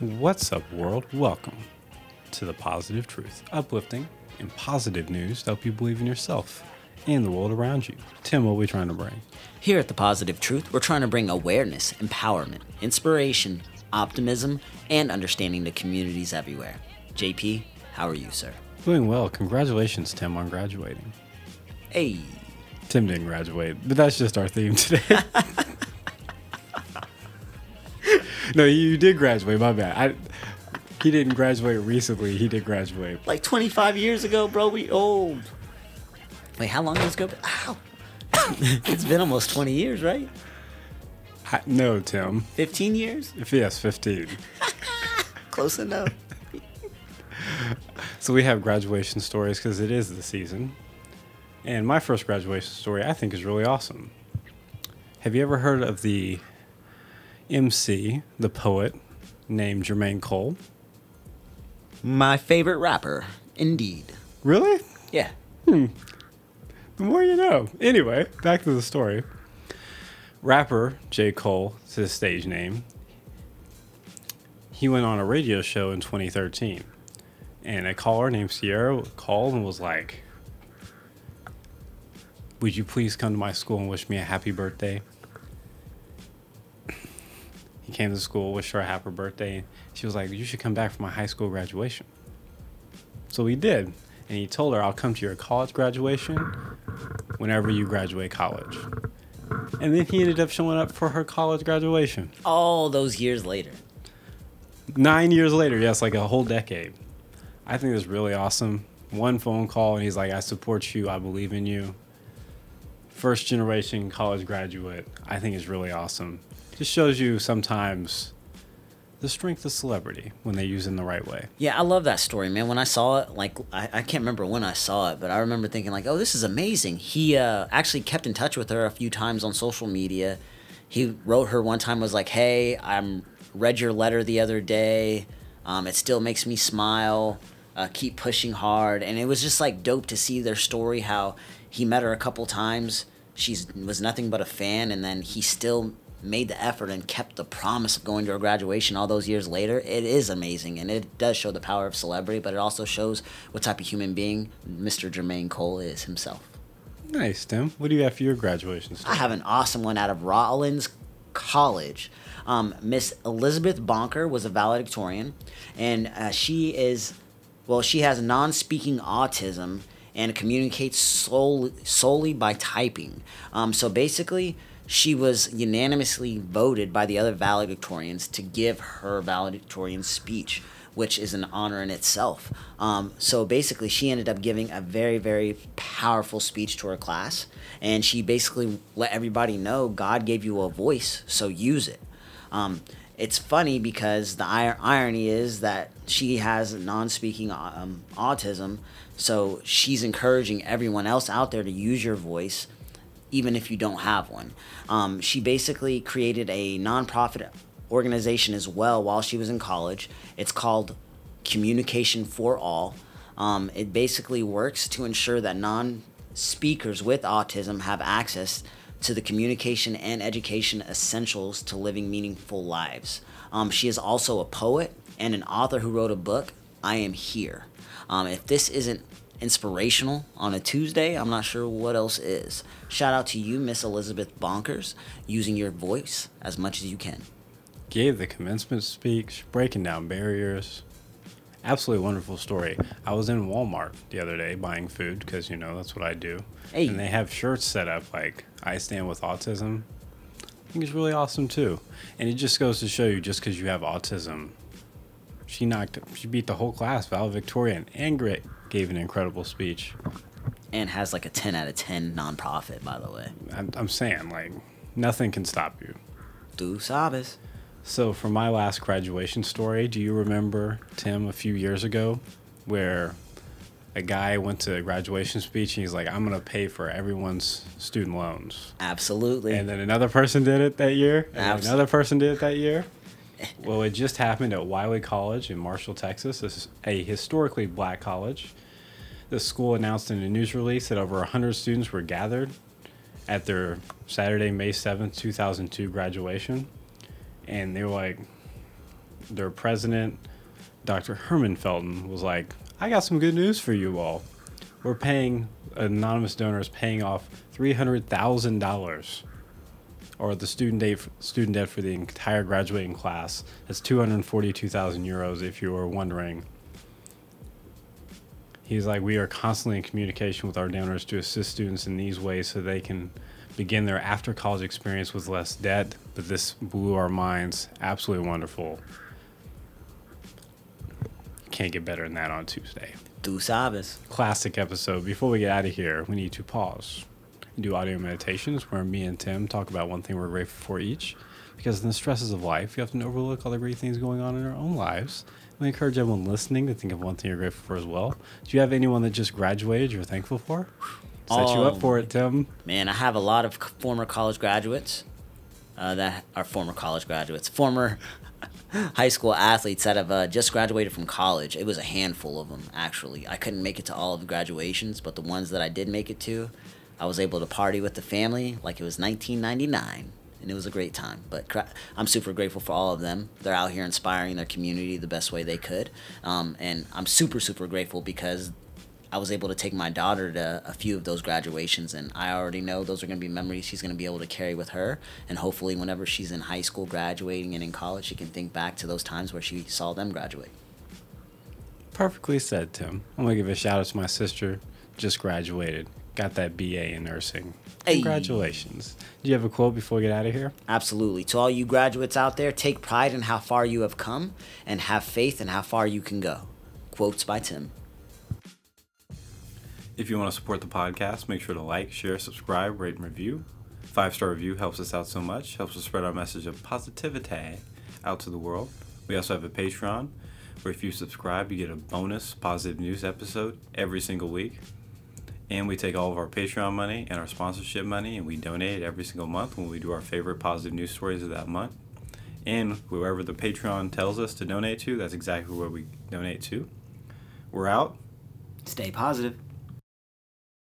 What's up, world? Welcome to the positive truth, uplifting and positive news to help you believe in yourself and the world around you. Tim, what are we trying to bring? Here at The Positive Truth, we're trying to bring awareness, empowerment, inspiration, optimism, and understanding to communities everywhere. JP, how are you, sir? Doing well. Congratulations, Tim, on graduating. Hey. Tim didn't graduate, but that's just our theme today. no, you did graduate. My bad. I, he didn't graduate recently. He did graduate. Like 25 years ago, bro, we old. Wait, how long has it go? Ow. it's been almost 20 years, right? I, no, Tim. 15 years? If yes, 15. Close enough. so we have graduation stories because it is the season. And my first graduation story I think is really awesome. Have you ever heard of the MC, the poet, named Jermaine Cole? My favorite rapper, indeed. Really? Yeah. Hmm. The more you know. Anyway, back to the story. Rapper J. Cole, is his stage name. He went on a radio show in 2013. And a caller named Sierra called and was like, Would you please come to my school and wish me a happy birthday? Came to school, wished her a happy birthday. She was like, You should come back for my high school graduation. So we did. And he told her, I'll come to your college graduation whenever you graduate college. And then he ended up showing up for her college graduation. All those years later. Nine years later, yes, like a whole decade. I think it's really awesome. One phone call, and he's like, I support you. I believe in you. First generation college graduate. I think is really awesome. Just shows you sometimes the strength of celebrity when they use it in the right way. Yeah, I love that story, man. When I saw it, like I, I can't remember when I saw it, but I remember thinking like, oh, this is amazing. He uh, actually kept in touch with her a few times on social media. He wrote her one time was like, hey, I'm read your letter the other day. Um, it still makes me smile. Uh, keep pushing hard, and it was just like dope to see their story. How he met her a couple times. She was nothing but a fan, and then he still made the effort and kept the promise of going to her graduation all those years later, it is amazing. And it does show the power of celebrity, but it also shows what type of human being Mr. Jermaine Cole is himself. Nice, Tim. What do you have for your graduation story? I have an awesome one out of Rollins College. Um, Miss Elizabeth Bonker was a valedictorian, and uh, she is, well, she has non speaking autism and communicates solely, solely by typing. Um, so basically, she was unanimously voted by the other valedictorians to give her valedictorian speech, which is an honor in itself. Um, so basically, she ended up giving a very, very powerful speech to her class, and she basically let everybody know God gave you a voice, so use it. Um, it's funny because the irony is that she has non-speaking um, autism, so she's encouraging everyone else out there to use your voice even if you don't have one. Um, she basically created a nonprofit organization as well while she was in college. It's called Communication for All. Um, it basically works to ensure that non speakers with autism have access to the communication and education essentials to living meaningful lives. Um, she is also a poet and an author who wrote a book, I Am Here. Um, if this isn't inspirational on a Tuesday, I'm not sure what else is. Shout out to you, Miss Elizabeth Bonkers, using your voice as much as you can. Gave the commencement speech, breaking down barriers. Absolutely wonderful story. I was in Walmart the other day buying food because, you know, that's what I do. Hey. And they have shirts set up like I stand with autism. I think it's really awesome too. And it just goes to show you just because you have autism, she knocked, she beat the whole class, valedictorian, and great gave an incredible speech. And has like a 10 out of 10 nonprofit, by the way. I'm, I'm saying, like, nothing can stop you. Du sabes. So, for my last graduation story, do you remember, Tim, a few years ago, where a guy went to a graduation speech and he's like, I'm going to pay for everyone's student loans? Absolutely. And then another person did it that year, and another person did it that year. Well, it just happened at Wiley College in Marshall, Texas. This is a historically black college. The school announced in a news release that over 100 students were gathered at their Saturday, May 7th, 2002 graduation. And they were like, their president, Dr. Herman Felton, was like, "I got some good news for you all. We're paying anonymous donors paying off three hundred thousand dollars." Or the student debt, student debt for the entire graduating class is 242,000 euros, if you were wondering. He's like, we are constantly in communication with our donors to assist students in these ways so they can begin their after college experience with less debt. But this blew our minds. Absolutely wonderful. Can't get better than that on Tuesday. Tu sabes. Classic episode. Before we get out of here, we need to pause. Do audio meditations where me and Tim talk about one thing we're grateful for each. Because in the stresses of life, you often overlook all the great things going on in our own lives we encourage everyone listening to think of one thing you're grateful for as well. Do you have anyone that just graduated you're thankful for? Set you up for it, Tim. Man, I have a lot of former college graduates uh, that are former college graduates, former high school athletes that have uh, just graduated from college. It was a handful of them, actually. I couldn't make it to all of the graduations, but the ones that I did make it to, I was able to party with the family like it was 1999 and it was a great time. But I'm super grateful for all of them. They're out here inspiring their community the best way they could, um, and I'm super super grateful because I was able to take my daughter to a few of those graduations, and I already know those are going to be memories she's going to be able to carry with her. And hopefully, whenever she's in high school, graduating, and in college, she can think back to those times where she saw them graduate. Perfectly said, Tim. I'm going to give a shout out to my sister, just graduated got that BA in nursing. Congratulations. Hey. Do you have a quote before we get out of here? Absolutely. To all you graduates out there, take pride in how far you have come and have faith in how far you can go. Quotes by Tim. If you want to support the podcast, make sure to like, share, subscribe, rate, and review. Five star review helps us out so much, helps us spread our message of positivity out to the world. We also have a Patreon where if you subscribe, you get a bonus positive news episode every single week. And we take all of our Patreon money and our sponsorship money and we donate every single month when we do our favorite positive news stories of that month. And whoever the Patreon tells us to donate to, that's exactly where we donate to. We're out. Stay positive.